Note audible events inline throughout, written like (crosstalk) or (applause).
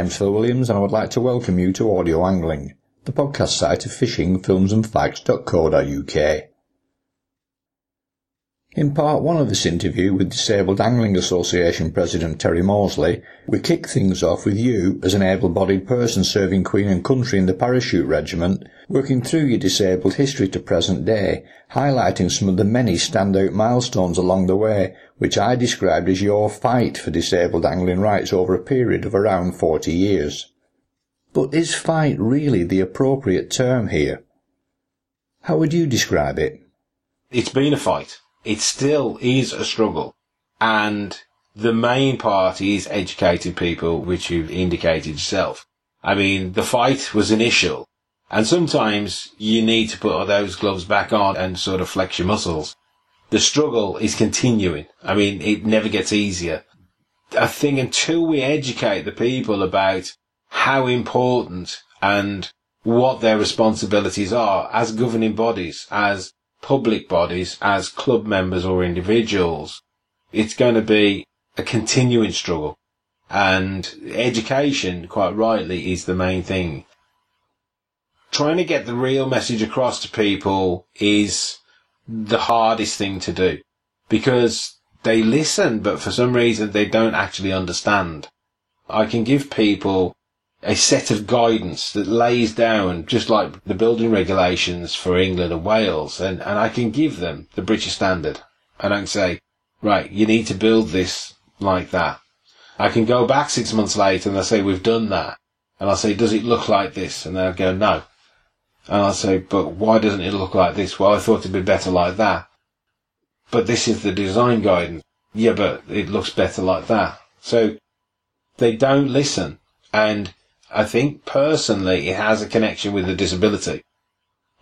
name's Phil Williams and I would like to welcome you to Audio Angling, the podcast site of fishing, in part one of this interview with Disabled Angling Association President Terry Moseley, we kick things off with you as an able-bodied person serving Queen and Country in the Parachute Regiment, working through your disabled history to present day, highlighting some of the many standout milestones along the way, which I described as your fight for disabled angling rights over a period of around 40 years. But is fight really the appropriate term here? How would you describe it? It's been a fight it still is a struggle. And the main part is educating people, which you've indicated yourself. I mean, the fight was initial. And sometimes you need to put those gloves back on and sort of flex your muscles. The struggle is continuing. I mean, it never gets easier. I think until we educate the people about how important and what their responsibilities are as governing bodies, as public bodies as club members or individuals, it's going to be a continuing struggle. And education, quite rightly, is the main thing. Trying to get the real message across to people is the hardest thing to do because they listen, but for some reason they don't actually understand. I can give people a set of guidance that lays down just like the building regulations for England and Wales and, and I can give them the British standard and I can say, right, you need to build this like that. I can go back six months later and I say, we've done that. And I'll say, does it look like this? And they'll go, no. And I'll say, but why doesn't it look like this? Well, I thought it'd be better like that. But this is the design guidance. Yeah, but it looks better like that. So they don't listen. And I think personally it has a connection with the disability.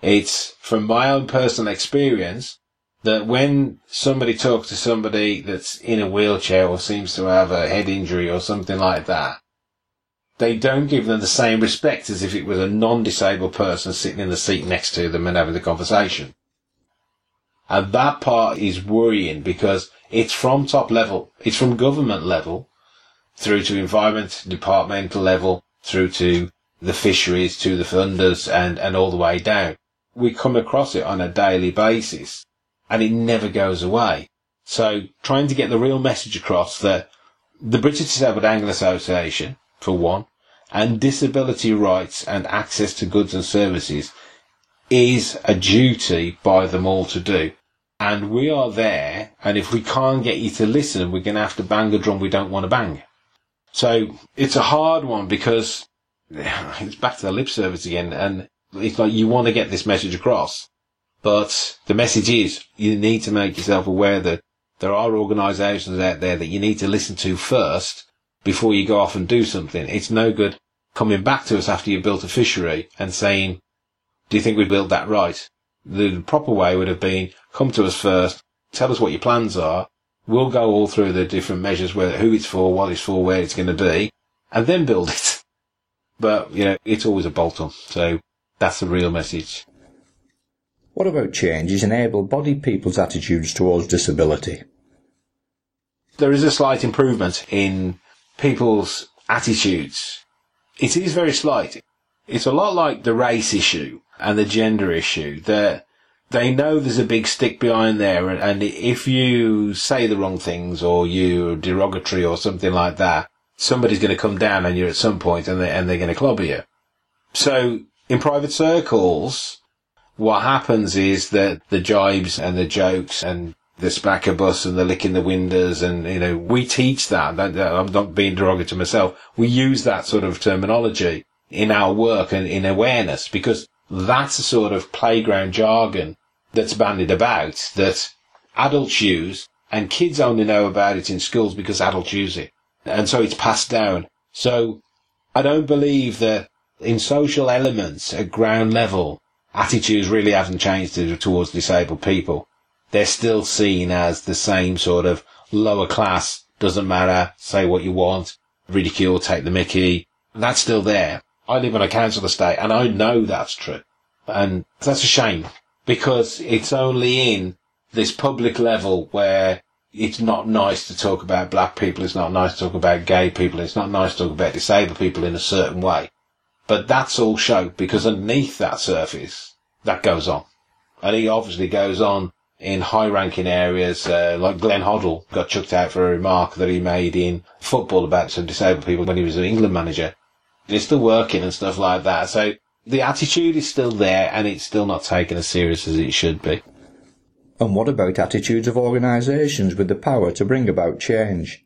It's from my own personal experience that when somebody talks to somebody that's in a wheelchair or seems to have a head injury or something like that, they don't give them the same respect as if it was a non-disabled person sitting in the seat next to them and having the conversation. And that part is worrying because it's from top level. It's from government level through to environment departmental level through to the fisheries, to the funders and, and all the way down. We come across it on a daily basis and it never goes away. So trying to get the real message across that the British Disabled Angling Association, for one, and disability rights and access to goods and services is a duty by them all to do. And we are there, and if we can't get you to listen, we're going to have to bang a drum we don't want to bang. So it's a hard one because (laughs) it's back to the lip service again. And it's like you want to get this message across, but the message is you need to make yourself aware that there are organisations out there that you need to listen to first before you go off and do something. It's no good coming back to us after you've built a fishery and saying, do you think we built that right? The proper way would have been come to us first, tell us what your plans are, We'll go all through the different measures, where who it's for, what it's for, where it's going to be, and then build it. (laughs) But, you know, it's always a bolt on. So that's the real message. What about changes in able-bodied people's attitudes towards disability? There is a slight improvement in people's attitudes. It is very slight. It's a lot like the race issue and the gender issue. That they know there's a big stick behind there, and, and if you say the wrong things or you're derogatory or something like that, somebody's going to come down on you at some point and, they, and they're going to clobber you. So in private circles, what happens is that the jibes and the jokes and the spackabus and the licking the windows and, you know, we teach that. I'm not being derogatory myself. We use that sort of terminology in our work and in awareness because that's a sort of playground jargon that's bandied about that adults use and kids only know about it in schools because adults use it. And so it's passed down. So I don't believe that in social elements at ground level, attitudes really haven't changed towards disabled people. They're still seen as the same sort of lower class, doesn't matter, say what you want, ridicule, take the mickey. That's still there. I live on a council estate and I know that's true. And that's a shame because it's only in this public level where it's not nice to talk about black people, it's not nice to talk about gay people, it's not nice to talk about disabled people in a certain way. But that's all show because underneath that surface, that goes on. And he obviously goes on in high ranking areas, uh, like Glenn Hoddle got chucked out for a remark that he made in football about some disabled people when he was an England manager. He's still working and stuff like that. So the attitude is still there and it's still not taken as serious as it should be. And what about attitudes of organisations with the power to bring about change?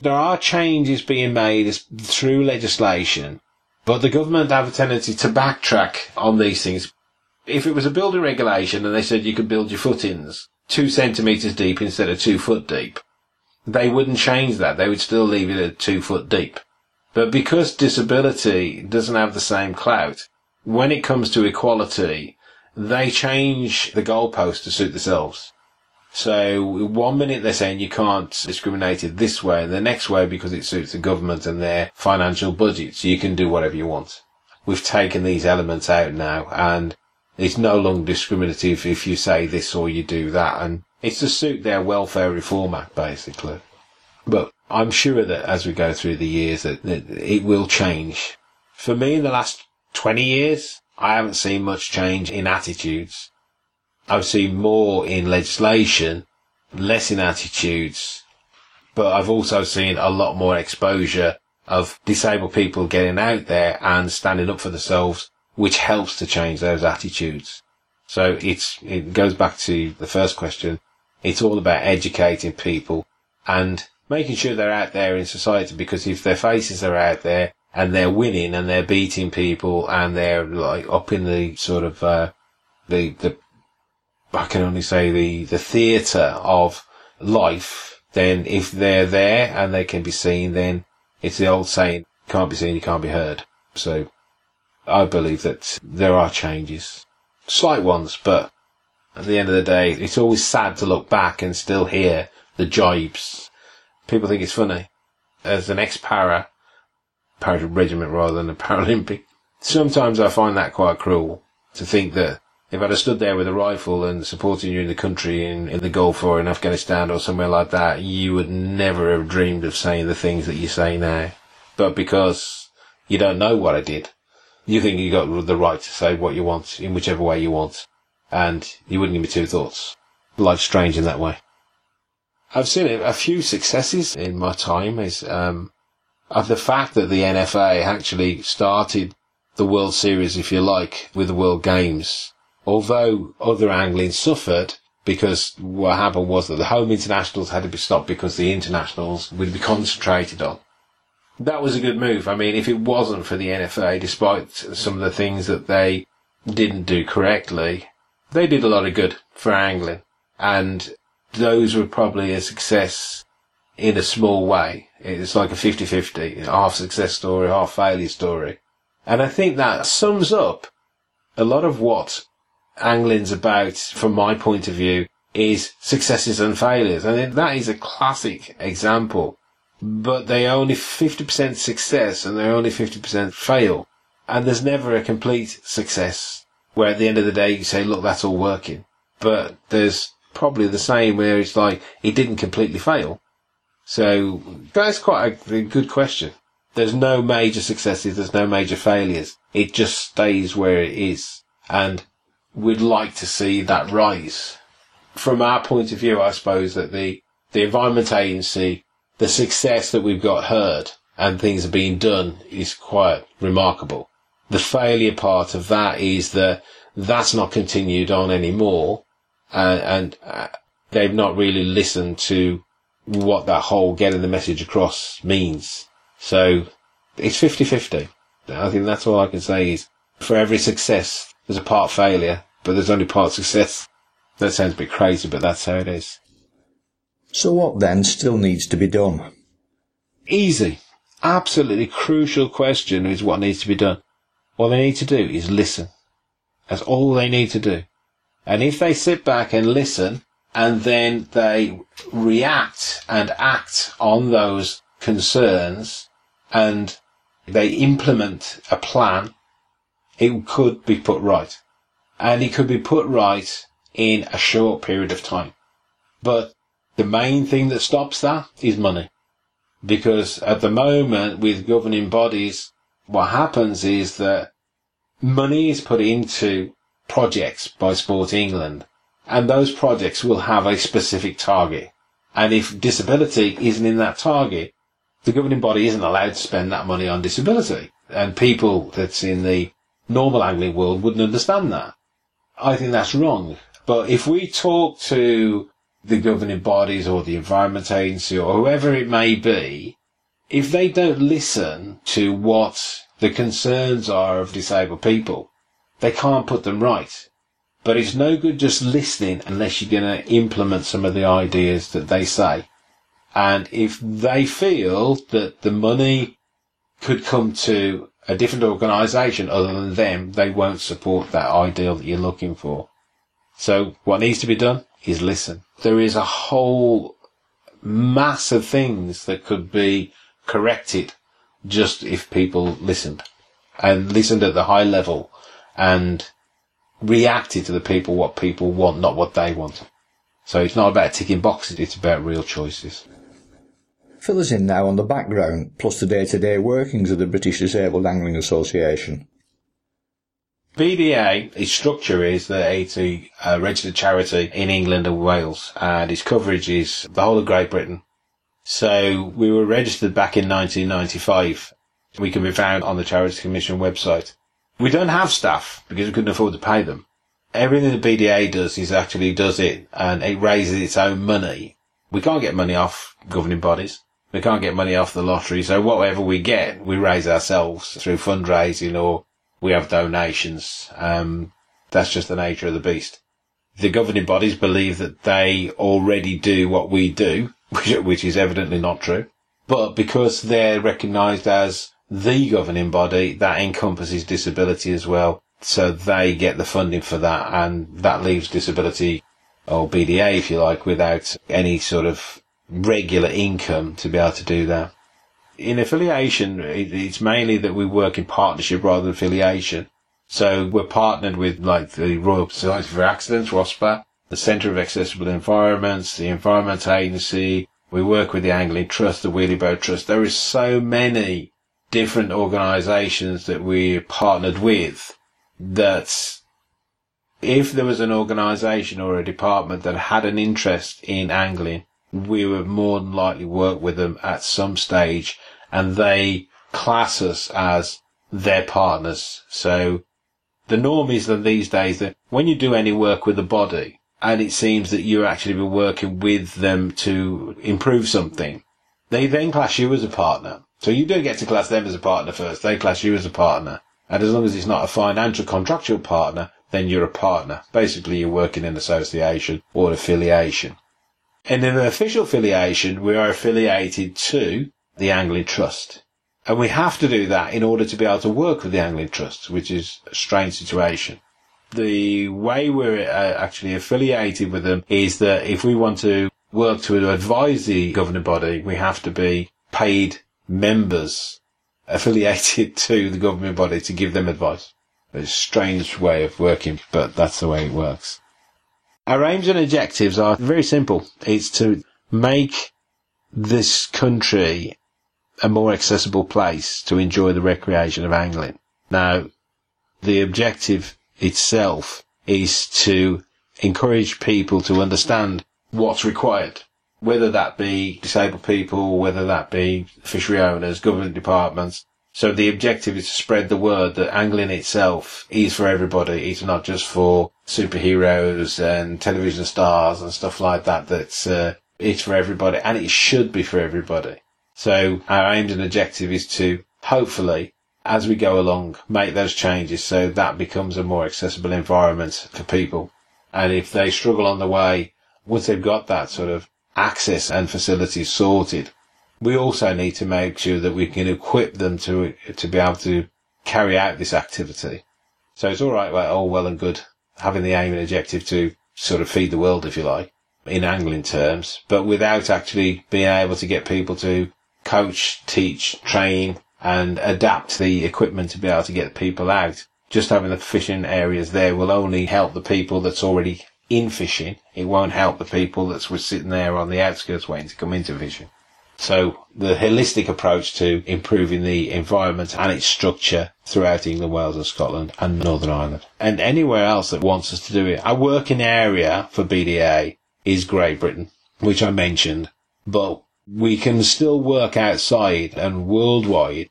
There are changes being made through legislation, but the government have a tendency to backtrack on these things. If it was a building regulation and they said you could build your footings two centimetres deep instead of two foot deep, they wouldn't change that. They would still leave it at two foot deep. But because disability doesn't have the same clout, when it comes to equality, they change the goalpost to suit themselves. So one minute they're saying you can't discriminate it this way, and the next way because it suits the government and their financial budget, so you can do whatever you want. We've taken these elements out now, and it's no longer discriminative if you say this or you do that, and it's to suit their welfare reform act basically. But I'm sure that as we go through the years that, that it will change. For me, in the last 20 years, I haven't seen much change in attitudes. I've seen more in legislation, less in attitudes, but I've also seen a lot more exposure of disabled people getting out there and standing up for themselves, which helps to change those attitudes. So it's, it goes back to the first question. It's all about educating people and making sure they're out there in society because if their faces are out there, and they're winning and they're beating people and they're like up in the sort of uh, the the I can only say the the theatre of life. Then if they're there and they can be seen, then it's the old saying: "Can't be seen, you can't be heard." So I believe that there are changes, slight ones, but at the end of the day, it's always sad to look back and still hear the jibes. People think it's funny. As an ex-para, para regiment rather than a Paralympic. Sometimes I find that quite cruel to think that if I'd have stood there with a rifle and supporting you in the country in, in the Gulf or in Afghanistan or somewhere like that, you would never have dreamed of saying the things that you say now. But because you don't know what I did, you think you got the right to say what you want in whichever way you want. And you wouldn't give me two thoughts. Life's strange in that way. I've seen a few successes in my time. Is um, of the fact that the NFA actually started the World Series, if you like, with the World Games. Although other angling suffered because what happened was that the home internationals had to be stopped because the internationals would be concentrated on. That was a good move. I mean, if it wasn't for the NFA, despite some of the things that they didn't do correctly, they did a lot of good for angling. And those were probably a success in a small way. It's like a 50-50, half success story, half failure story. And I think that sums up a lot of what angling's about from my point of view is successes and failures. And that is a classic example. But they are only 50% success and they're only 50% fail. And there's never a complete success where at the end of the day you say, look, that's all working. But there's probably the same where it's like, it didn't completely fail. So that's quite a, good question. There's no major successes, there's no major failures. It just stays where it is. And we'd like to see that rise. From our point of view, I suppose that the, the Environment Agency, the success that we've got heard and things are being done is quite remarkable. The failure part of that is that that's not continued on anymore. Uh, and uh, they've not really listened to what that whole getting the message across means. So it's 50-50. I think that's all I can say is for every success, there's a part failure, but there's only part success. That sounds a bit crazy, but that's how it is. So what then still needs to be done? Easy. Absolutely crucial question is what needs to be done. All they need to do is listen. That's all they need to do. And if they sit back and listen, and then they react and act on those concerns and they implement a plan, it could be put right. And it could be put right in a short period of time. But The main thing that stops that is money. Because at the moment with governing bodies, what happens is that money is put into projects by Sport England and those projects will have a specific target. And if disability isn't in that target, the governing body isn't allowed to spend that money on disability. And people that's in the normal angling world wouldn't understand that. I think that's wrong. But if we talk to the governing bodies or the Environment Agency or whoever it may be, if they don't listen to what the concerns are of disabled people, they can't put them right. But it's no good just listening unless you're going to implement some of the ideas that they say. And if they feel that the money could come to a different organisation other than them, they won't support that ideal that you're looking for. So what needs to be done is listen. There is a whole mass of things that could be corrected just if people listened and listened at the high level and reacted to the people what people want, not what they want. So it's not about ticking boxes, it's about real choices. Fill us in now on the background, plus the day-to-day workings of the British Disabled Angling Association. BDA, its structure is that it's a, a registered charity in England and Wales, and its coverage is the whole of Great Britain. So we were registered back in 1995. We can be found on the Charity Commission website. We don't have staff because we couldn't afford to pay them. Everything the BDA does is actually does it and it raises its own money. We can't get money off governing bodies. We can't get money off the lottery. So whatever we get, we raise ourselves through fundraising or we have donations. Um, that's just the nature of the beast. The governing bodies believe that they already do what we do, (laughs) which, which is evidently not true. But because they're recognised as the governing body, that encompasses disability as well. So they get the funding for that and that leaves disability or BDA, if you like, without any sort of regular income to be able to do that in affiliation, it's mainly that we work in partnership rather than affiliation. So we're partnered with like the Royal Society for Accidents, ROSPA, the Centre of Accessible Environments, the Environment Agency. We work with the Angling Trust, the Wheelyboat Trust. There is so many different organisations that we're partnered with that if there was an organisation or a department that had an interest in angling, we would more than likely work with them at some stage and they class us as their partners. So the norm is that these days that when you do any work with the body and it seems that you're actually working with them to improve something, they then class you as a partner. So you don't get to class them as a partner first. They class you as a partner. And as long as it's not a financial contractual partner, then you're a partner. Basically, you're working in association or affiliation. And in an official affiliation, we are affiliated to the Angling Trust. And we have to do that in order to be able to work with the Angling Trust, which is a strange situation. The way we're uh, actually affiliated with them is that if we want to work to advise the governing body, we have to be paid members affiliated (laughs) to the government body to give them advice. It's a strange way of working, but that's the way it works. Our aims and objectives are very simple. It's to make this country a more accessible place to enjoy the recreation of angling. Now, the objective itself is to encourage people to understand what's required, whether that be disabled people, whether that be fishery owners, government departments. So the objective is to spread the word that angling itself is for everybody. It's not just for superheroes and television stars and stuff like that. That's uh, it's for everybody, and it should be for everybody. So our aim and objective is to hopefully, as we go along, make those changes so that becomes a more accessible environment for people. And if they struggle on the way, once they've got that sort of access and facilities sorted, we also need to make sure that we can equip them to, to be able to carry out this activity. So it's all right, well, all well and good having the aim and objective to sort of feed the world, if you like, in angling terms, but without actually being able to get people to coach, teach, train, and adapt the equipment to be able to get people out. Just having the fishing areas there will only help the people that's already in fishing. It won't help the people that's were sitting there on the outskirts waiting to come into fishing. So the holistic approach to improving the environment and its structure throughout England, Wales and Scotland and Northern Ireland and anywhere else that wants us to do it. Our working area for BDA is Great Britain, which I mentioned, but we can still work outside and worldwide,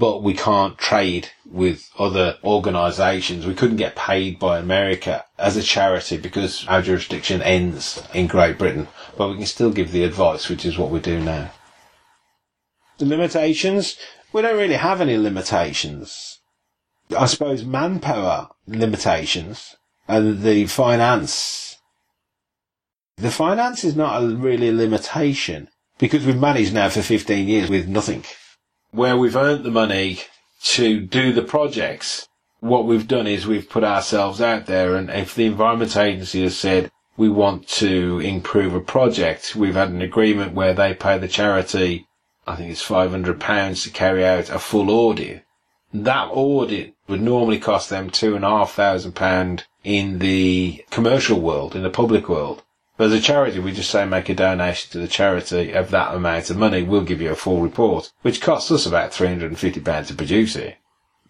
but we can't trade with other organisations. We couldn't get paid by America as a charity because our jurisdiction ends in Great Britain, but we can still give the advice, which is what we do now. The limitations? We don't really have any limitations. I suppose manpower limitations and the finance. The finance is not a really a limitation because we've managed now for 15 years with nothing. Where we've earned the money to do the projects, what we've done is we've put ourselves out there and if the Environment Agency has said we want to improve a project, we've had an agreement where they pay the charity, I think it's £500 to carry out a full audit. That audit would normally cost them two and a half thousand pound in the commercial world, in the public world. But as a charity, we just say make a donation to the charity of that amount of money. We'll give you a full report, which costs us about £350 to produce it.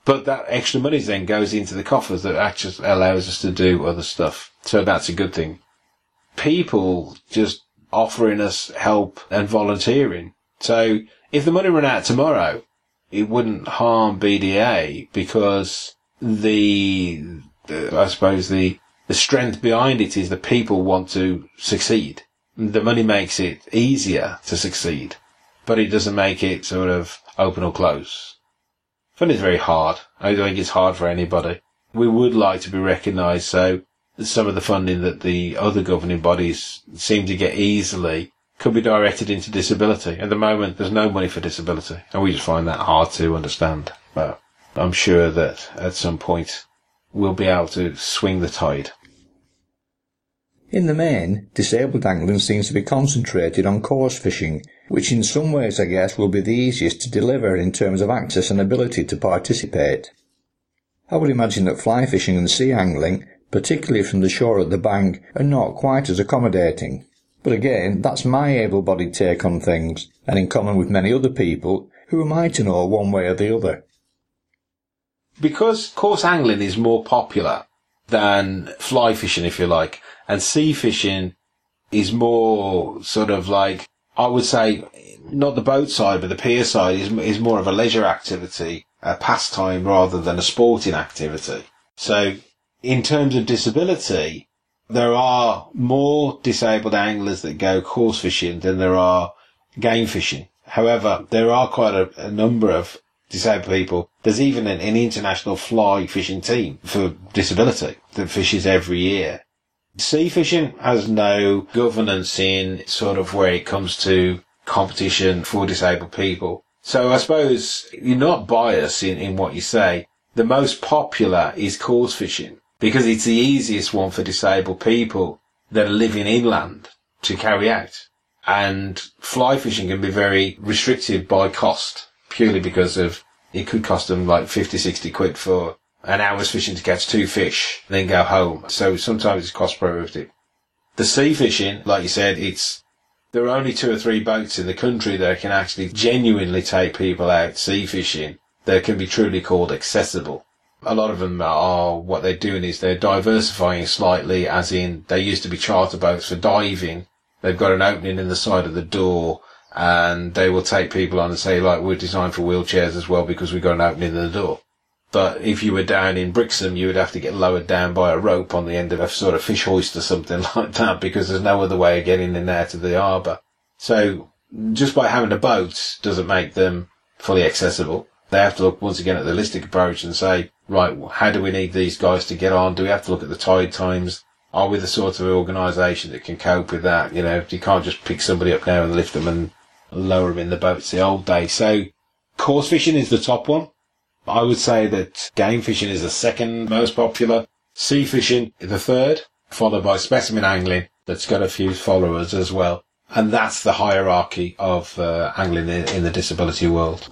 But that extra money then goes into the coffers that actually allows us to do other stuff. So that's a good thing. People just offering us help and volunteering. So if the money ran out tomorrow, it wouldn't harm BDA because the, the I suppose the the strength behind it is that people want to succeed. The money makes it easier to succeed, but it doesn't make it sort of open or close. Fun is very hard. I think it's hard for anybody. We would like to be recognised, so some of the funding that the other governing bodies seem to get easily could be directed into disability. At the moment, there's no money for disability, and we just find that hard to understand. But I'm sure that at some point we'll be able to swing the tide. In the main, disabled angling seems to be concentrated on coarse fishing, which in some ways I guess will be the easiest to deliver in terms of access and ability to participate. I would imagine that fly fishing and sea angling, particularly from the shore at the bank, are not quite as accommodating. But again, that's my able-bodied take on things, and in common with many other people, who am I to know one way or the other? Because coarse angling is more popular than fly fishing, if you like, and sea fishing is more sort of like, I would say, not the boat side, but the pier side is, is more of a leisure activity, a pastime rather than a sporting activity. So in terms of disability, there are more disabled anglers that go coarse fishing than there are game fishing. However, there are quite a, a number of disabled people. There's even an, an, international fly fishing team for disability that fishes every year. Sea fishing has no governance in sort of where it comes to competition for disabled people. So I suppose you're not biased in, in what you say. The most popular is coarse fishing because it's the easiest one for disabled people that are living inland to carry out. And fly fishing can be very restricted by cost purely because of it could cost them like 50, 60 quid for an hour's fishing to catch two fish, then go home. So sometimes it's cost prohibitive. The sea fishing, like you said, it's, there are only two or three boats in the country that can actually genuinely take people out sea fishing that can be truly called accessible. A lot of them are, what they're doing is they're diversifying slightly, as in they used to be charter boats for diving. They've got an opening in the side of the door and they will take people on and say, like, we're designed for wheelchairs as well because we've got an opening in the door. But if you were down in Brixham, you would have to get lowered down by a rope on the end of a sort of fish hoist or something (laughs) like that because there's no other way of getting in there to the harbour. So just by having a boat doesn't make them fully accessible. They have to look once again at the holistic approach and say, right, how do we need these guys to get on? Do we have to look at the tide times? Are we the sort of organisation that can cope with that? You know, you can't just pick somebody up now and lift them and lower them in the boats the old days. So coarse fishing is the top one. I would say that game fishing is the second most popular, sea fishing the third, followed by specimen angling that's got a few followers as well. And that's the hierarchy of uh, angling in, in the disability world.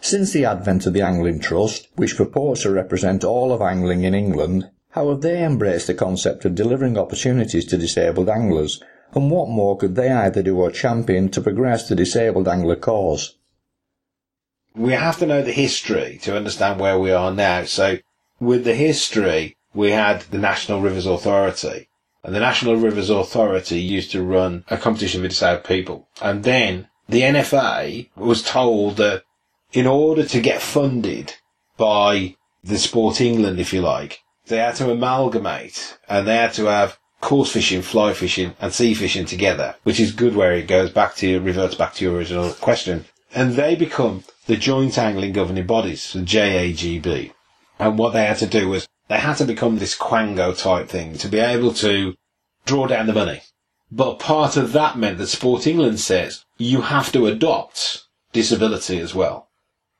Since the advent of the Angling Trust, which purports to represent all of angling in England, How have they embraced the concept of delivering opportunities to disabled anglers, and what more could they either do or champion to progress the disabled angler cause? We have to know the history to understand where we are now. So, with the history, we had the National Rivers Authority, and the National Rivers Authority used to run a competition for disabled people. And then the NFA was told that in order to get funded by the Sport England, if you like, they had to amalgamate and they had to have coarse fishing, fly fishing and sea fishing together, which is good where it goes back to, reverts back to your original question. And they become the joint angling governing bodies, the JAGB. And what they had to do was they had to become this Quango type thing to be able to draw down the money. But part of that meant that Sport England says you have to adopt disability as well.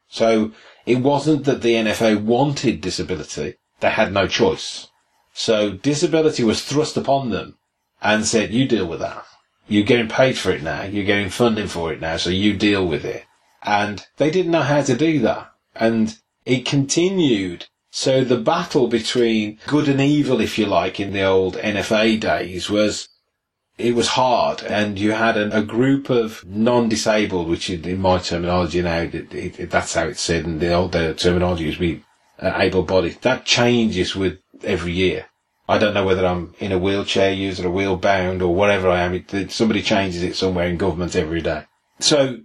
So it wasn't that the NFA wanted disability, they had no choice. So disability was thrust upon them and said, you deal with that. You're getting paid for it now. You're getting funding for it now. So you deal with it. And they didn't know how to do that. And it continued so the battle between good and evil, if you like, in the old NFA days was, it was hard and you had a, a group of non-disabled, which in my terminology now, it, it, that's how it's said and the old terminology was be uh, able-bodied. That changes with every year. I don't know whether I'm in a wheelchair user, a wheel bound or whatever I am. It, somebody changes it somewhere in government every day. So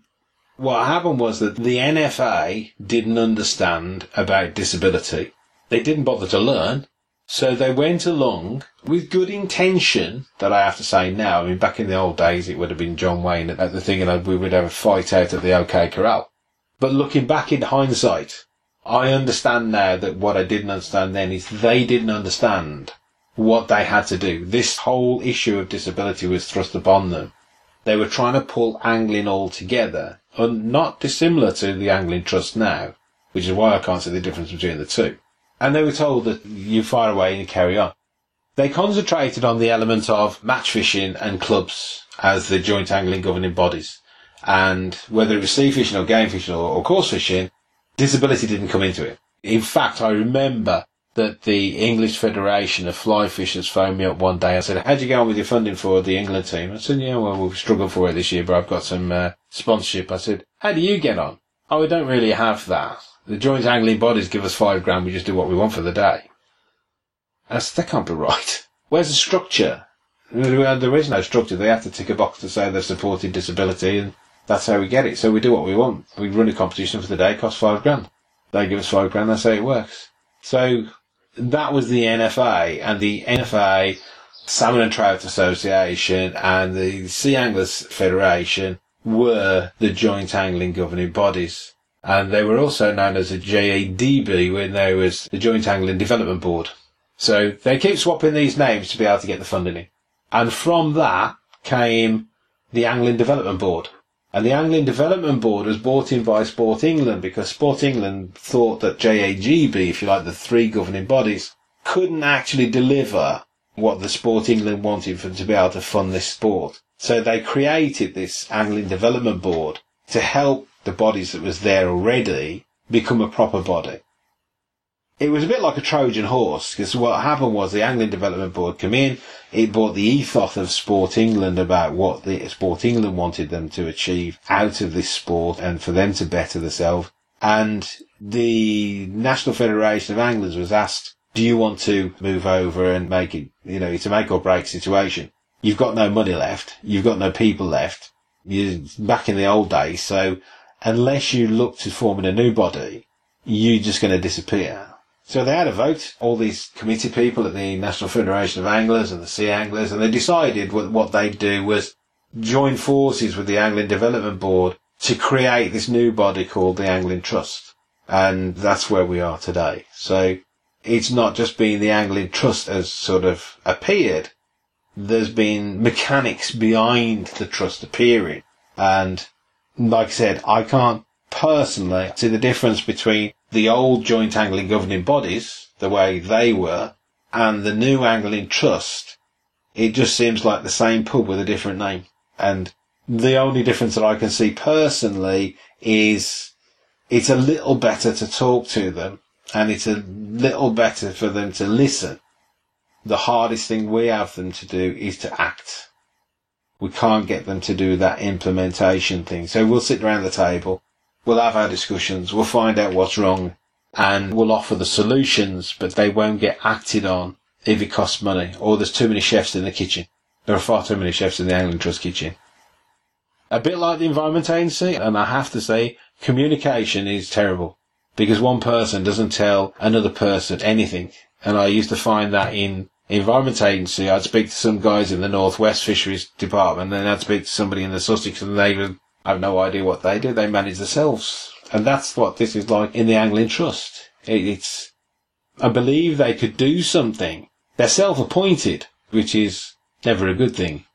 what happened was that the NFA didn't understand about disability they didn't bother to learn. So they went along with good intention, that I have to say now. I mean, back in the old days, it would have been John Wayne at the thing and we would have a fight out at the OK Corral. But looking back in hindsight, I understand now that what I didn't understand then is they didn't understand what they had to do. This whole issue of disability was thrust upon them. They were trying to pull angling all together, and not dissimilar to the Angling Trust now, which is why I can't see the difference between the two and they were told that you fire away and you carry on. They concentrated on the element of match fishing and clubs as the joint angling governing bodies. And whether it was sea fishing or game fishing or, or coarse fishing, disability didn't come into it. In fact, I remember that the English Federation of Fly Fishers phoned me up one day and said, how'd you get on with your funding for the England team? I said, yeah, well, we've struggled for it this year, but I've got some uh, sponsorship. I said, how do you get on? Oh, we don't really have that. The joint angling bodies give us five grand, we just do what we want for the day. That's, that can't be right. (laughs) Where's the structure? There is no structure. They have to tick a box to say they're supporting disability and that's how we get it. So we do what we want. We run a competition for the day, costs five grand. They give us five grand, that's how it works. So that was the NFA and the NFA, Salmon and Trout Association and the Sea Anglers Federation were the joint angling governing bodies and they were also known as the JADB when there was the Joint Angling Development Board. So they keep swapping these names to be able to get the funding in. And from that came the Angling Development Board. And the Angling Development Board was brought in by Sport England because Sport England thought that JAGB, if you like, the three governing bodies, couldn't actually deliver what the Sport England wanted for them to be able to fund this sport. So they created this Angling Development Board to help the bodies that was there already become a proper body. It was a bit like a Trojan horse because what happened was the Angling Development Board came in, it brought the ethos of Sport England about what the Sport England wanted them to achieve out of this sport and for them to better themselves. And the National Federation of Anglers was asked, do you want to move over and make it, you know, it's a make or break situation. You've got no money left. You've got no people left. You're back in the old days. So unless you look to forming a new body, you're just going to disappear. So they had a vote, all these committee people at the National Federation of Anglers and the Sea Anglers, and they decided what, what they'd do was join forces with the Angling Development Board to create this new body called the Angling Trust. And that's where we are today. So it's not just been the Angling Trust as sort of appeared. There's been mechanics behind the trust appearing. And like I said, I can't personally see the difference between the old joint angling governing bodies, the way they were, and the new angling trust. It just seems like the same pub with a different name. And the only difference that I can see personally is it's a little better to talk to them and it's a little better for them to listen the hardest thing we have them to do is to act. We can't get them to do that implementation thing. So we'll sit around the table, we'll have our discussions, we'll find out what's wrong, and we'll offer the solutions, but they won't get acted on if it costs money or there's too many chefs in the kitchen. There are far too many chefs in the Angling Trust kitchen. A bit like the Environment Agency, and I have to say, communication is terrible because one person doesn't tell another person anything. And I used to find that in Environment Agency, I'd speak to some guys in the Northwest Fisheries Department, and then I'd speak to somebody in the Sussex, and they would have no idea what they do. They manage themselves. And that's what this is like in the Angling Trust. It's, I believe they could do something. They're self-appointed, which is never a good thing.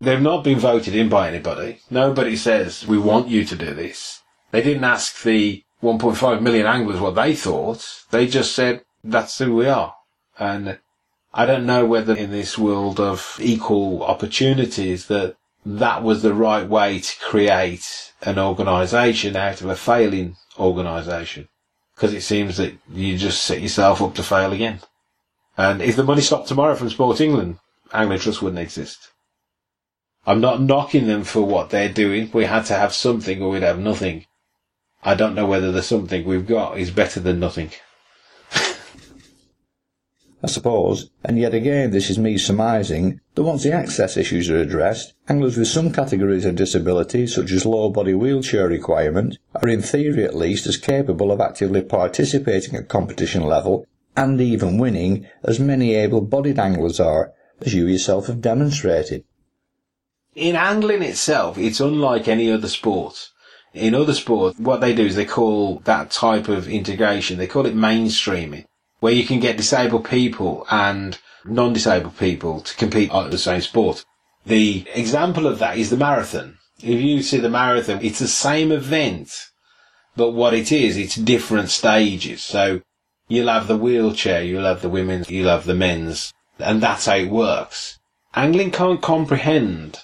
They've not been voted in by anybody. Nobody says, we want you to do this. They didn't ask the 1.5 million anglers what they thought. They just said, that's who we are. And I don't know whether in this world of equal opportunities that that was the right way to create an organisation out of a failing organisation. Because it seems that you just set yourself up to fail again. And if the money stopped tomorrow from Sport England, Angling Trust wouldn't exist. I'm not knocking them for what they're doing. We had to have something or we'd have nothing. I don't know whether the something we've got is better than nothing. I suppose, and yet again this is me surmising, that once the access issues are addressed, anglers with some categories of disability, such as low body wheelchair requirement, are in theory at least as capable of actively participating at competition level and even winning as many able-bodied anglers are, as you yourself have demonstrated. In angling itself, it's unlike any other sport. In other sports, what they do is they call that type of integration, they call it mainstreaming, where you can get disabled people and non-disabled people to compete on the same sport. The example of that is the marathon. If you see the marathon, it's the same event, but what it is, it's different stages. So You'll have the wheelchair, you'll have the women's, you'll have the men's, and that's how it works. Angling can't comprehend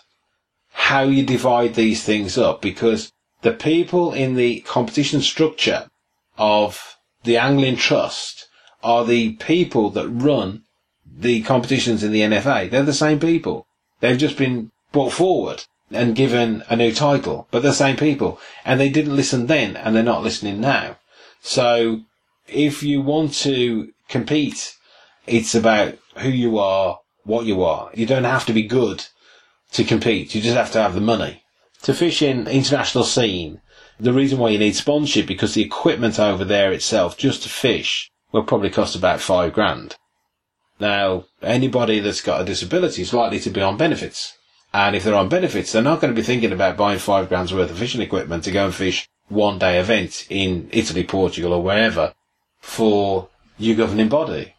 how you divide these things up because the people in the competition structure of the Angling Trust are the people that run the competitions in the NFA. They're the same people. They've just been brought forward and given a new title, but they're the same people. And they didn't listen then and they're not listening now. So if you want to compete, it's about who you are, what you are. You don't have to be good to compete. You just have to have the money. To fish in international scene, the reason why you need sponsorship because the equipment over there itself, just to fish, will probably cost about five grand. Now, anybody that's got a disability is likely to be on benefits. And if they're on benefits, they're not going to be thinking about buying five grand's worth of fishing equipment to go and fish one day event in Italy, Portugal or wherever for your governing body.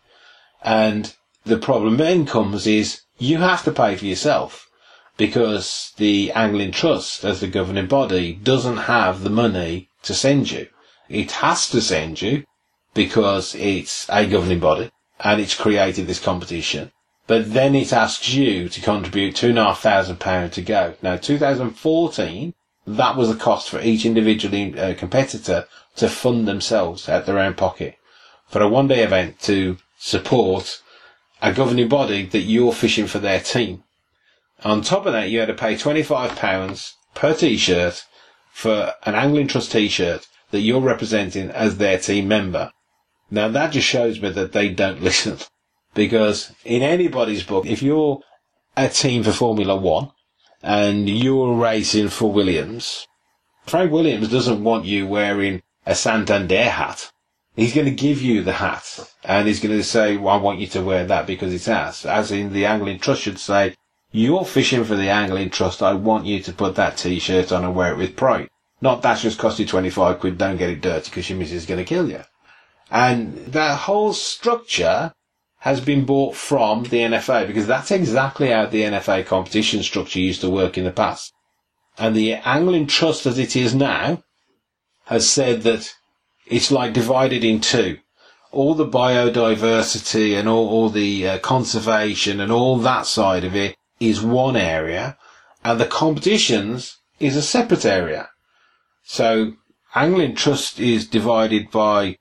And the problem then comes is you have to pay for yourself because the Angling Trust as the governing body doesn't have the money to send you. It has to send you because it's a governing body and it's created this competition. But then it asks you to contribute two and a half thousand pounds to go. Now, 2014, that was the cost for each individual uh, competitor to fund themselves out of their own pocket for a one day event to support a governing body that you're fishing for their team. On top of that, you had to pay £25 per t-shirt for an Angling Trust t-shirt that you're representing as their team member. Now that just shows me that they don't (laughs) listen. Because in anybody's book, if you're a team for Formula One and you're racing for Williams, Frank Williams doesn't want you wearing a Santander hat. He's going to give you the hat and he's going to say, well, I want you to wear that because it's ours. As in the Angling Trust should say, you're fishing for the Angling Trust. I want you to put that t-shirt on and wear it with pride. Not that just cost you 25 quid. Don't get it dirty because your missus is going to kill you. And that whole structure has been bought from the NFA because that's exactly how the NFA competition structure used to work in the past. And the Angling Trust as it is now has said that it's like divided in two. All the biodiversity and all, all the uh, conservation and all that side of it is one area, and the competitions is a separate area. So Angling Trust is divided by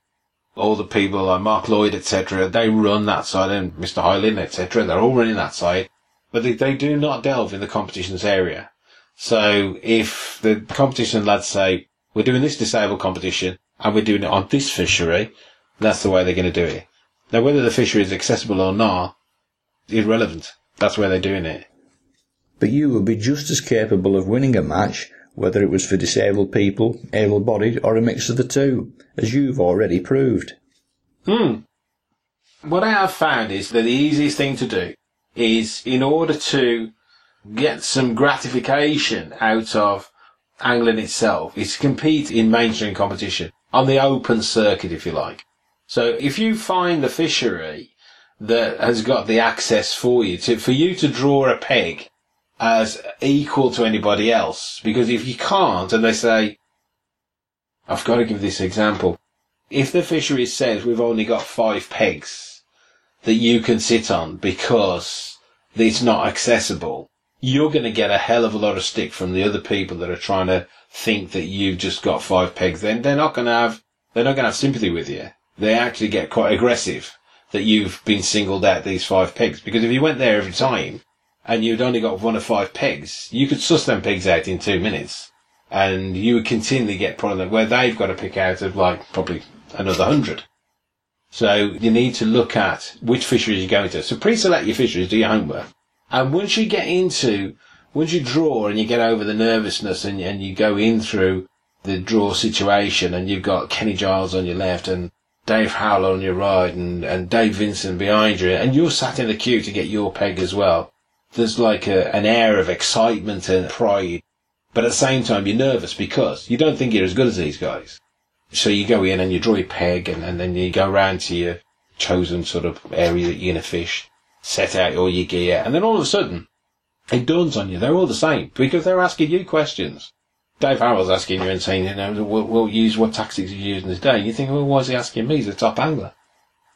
all the people like Mark Lloyd, etc., they run that side, and Mr. Hyland, etc., they're all running that side, but they, they do not delve in the competitions area. So if the competition lads say, we're doing this disabled competition, and we're doing it on this fishery, that's the way they're going to do it. Now, whether the fishery is accessible or not, irrelevant. That's where they're doing it. But you would be just as capable of winning a match, whether it was for disabled people, able-bodied, or a mix of the two, as you've already proved. Hmm. What I have found is that the easiest thing to do is in order to get some gratification out of angling itself is to compete in mainstream competition on the open circuit, if you like. So if you find the fishery that has got the access for you to, for you to draw a peg as equal to anybody else, because if you can't and they say, I've got to give this example. If the fishery says we've only got five pegs that you can sit on because it's not accessible, you're going to get a hell of a lot of stick from the other people that are trying to think that you've just got five pegs. Then they're not going to have, they're not going to have sympathy with you. They actually get quite aggressive that you've been singled out these five pegs. Because if you went there every time and you'd only got one of five pegs, you could suss them pegs out in two minutes. And you would continually get probably where they've got to pick out of like probably another hundred. So you need to look at which fisheries you're going to. So pre-select your fisheries, do your homework. And once you get into, once you draw and you get over the nervousness and, and you go in through the draw situation and you've got Kenny Giles on your left and Dave Harrell on your right and, and Dave Vincent behind you and you're sat in the queue to get your peg as well. There's like a, an air of excitement and pride. But at the same time, you're nervous because you don't think you're as good as these guys. So you go in and you draw your peg and, and then you go round to your chosen sort of area that you're going to fish set out all your gear, and then all of a sudden, it dawns on you they're all the same because they're asking you questions. Dave Harrell's asking you and saying, you know, we'll, we'll use what tactics you use in this day. You think, well, why is he asking me? He's a top angler.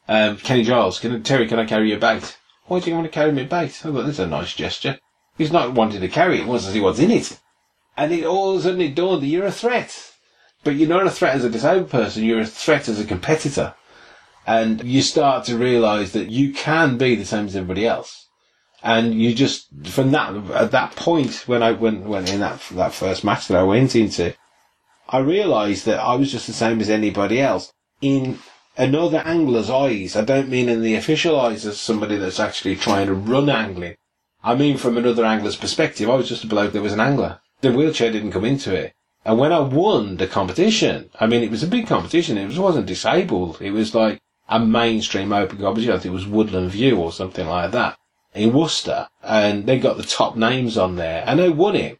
Um, Kenny Giles, can, Terry, can I carry your bait? Why do you want to carry my bait? Oh, well, that's a nice gesture. He's not wanting to carry it, he wants to see what's in it. And it all of a sudden it dawned that you're a threat. But you're not a threat as a disabled person, you're a threat as a competitor and you start to realize that you can be the same as everybody else. And you just, from that, at that point, when I went, went in that, that first match that I went into, I realized that I was just the same as anybody else. In another angler's eyes, I don't mean in the official eyes of somebody that's actually trying to run angling. I mean from another angler's perspective, I was just a bloke that was an angler. The wheelchair didn't come into it. And when I won the competition, I mean, it was a big competition. It wasn't disabled. It was like, a mainstream open competition. I think it was Woodland View or something like that in Worcester. And they got the top names on there and they won it.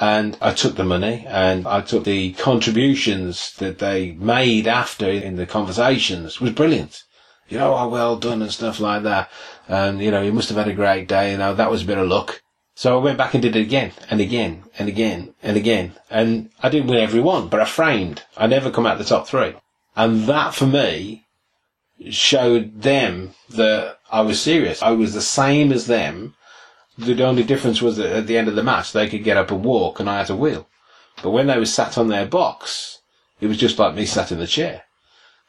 And I took the money and I took the contributions that they made after in the conversations it was brilliant. You know, oh, well done and stuff like that. And, you know, you must have had a great day. You know, that was a bit of luck. So I went back and did it again and again and again and again. And I didn't win every one, but I framed. I never come out the top three. And that for me showed them that I was serious. I was the same as them. The only difference was that at the end of the match, they could get up and walk and I had to wheel. But when they were sat on their box, it was just like me sat in the chair.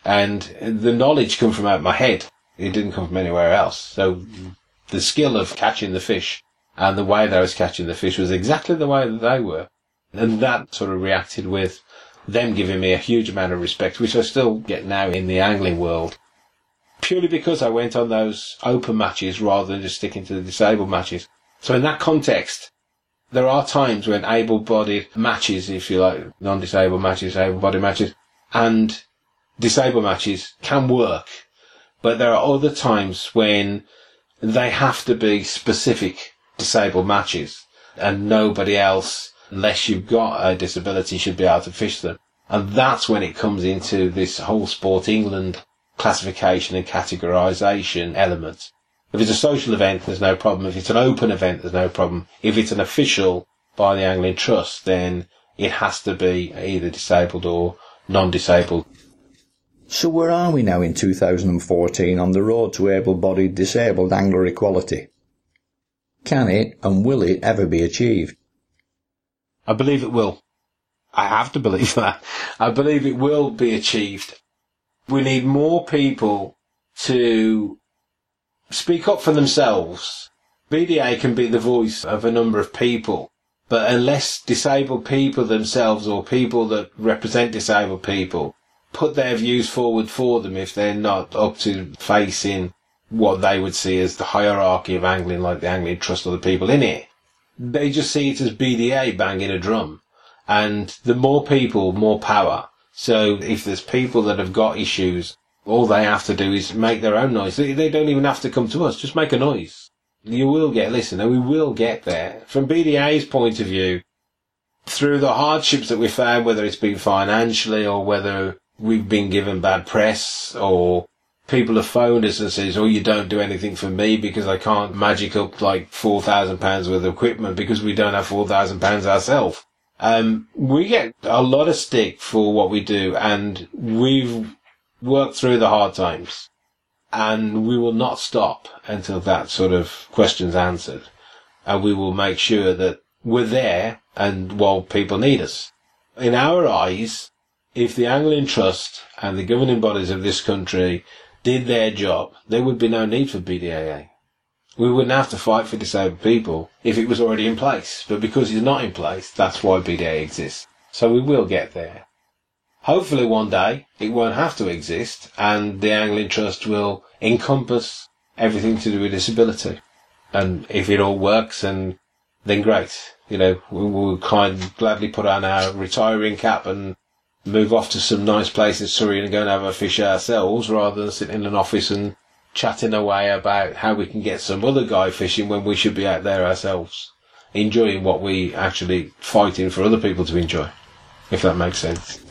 And the knowledge come from out my head. It didn't come from anywhere else. So the skill of catching the fish and the way that I was catching the fish was exactly the way that they were. And that sort of reacted with them giving me a huge amount of respect, which I still get now in the angling world purely because I went on those open matches rather than just sticking to the disabled matches. So in that context, there are times when able-bodied matches, if you like, non-disabled matches, able-bodied matches, and disabled matches can work. But there are other times when they have to be specific disabled matches and nobody else, unless you've got a disability, should be able to fish them. And that's when it comes into this whole Sport England classification and categorisation element. If it's a social event, there's no problem. If it's an open event, there's no problem. If it's an official by the Angling Trust, then it has to be either disabled or non-disabled. So where are we now in 2014 on the road to able-bodied disabled angler equality? Can it and will it ever be achieved? I believe it will. I have to believe (laughs) that. I believe it will be achieved We need more people to speak up for themselves. BDA can be the voice of a number of people, but unless disabled people themselves or people that represent disabled people put their views forward for them if they're not up to facing what they would see as the hierarchy of angling, like the Angling Trust or the people in it, they just see it as BDA banging a drum. And the more people, more power. So if there's people that have got issues, all they have to do is make their own noise. They, they don't even have to come to us. Just make a noise. You will get listened and we will get there. From BDA's point of view, through the hardships that we've found, whether it's been financially or whether we've been given bad press or people have phoned us and says, oh, you don't do anything for me because I can't magic up like £4,000 worth of equipment because we don't have £4,000 ourselves. Um, we get a lot of stick for what we do and we've worked through the hard times and we will not stop until that sort of question's answered. And we will make sure that we're there and while people need us. In our eyes, if the Angling Trust and the governing bodies of this country did their job, there would be no need for BDAA. We wouldn't have to fight for disabled people if it was already in place. But because it's not in place, that's why BDA exists. So we will get there. Hopefully one day it won't have to exist and the Angling Trust will encompass everything to do with disability. And if it all works and then great. You know, we will kind gladly put on our retiring cap and move off to some nice place in Surrey and go and have a fish ourselves rather than sit in an office and chatting away about how we can get some other guy fishing when we should be out there ourselves, enjoying what we actually fighting for other people to enjoy, if that makes sense.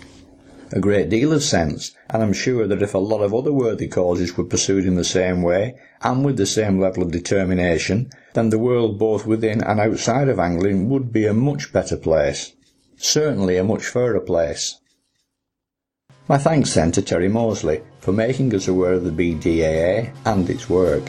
A great deal of sense, and I'm sure that if a lot of other worthy causes were pursued in the same way, and with the same level of determination, then the world both within and outside of angling would be a much better place. Certainly a much fairer place. My thanks then to Terry Moseley for making us aware of the BDAA and its work.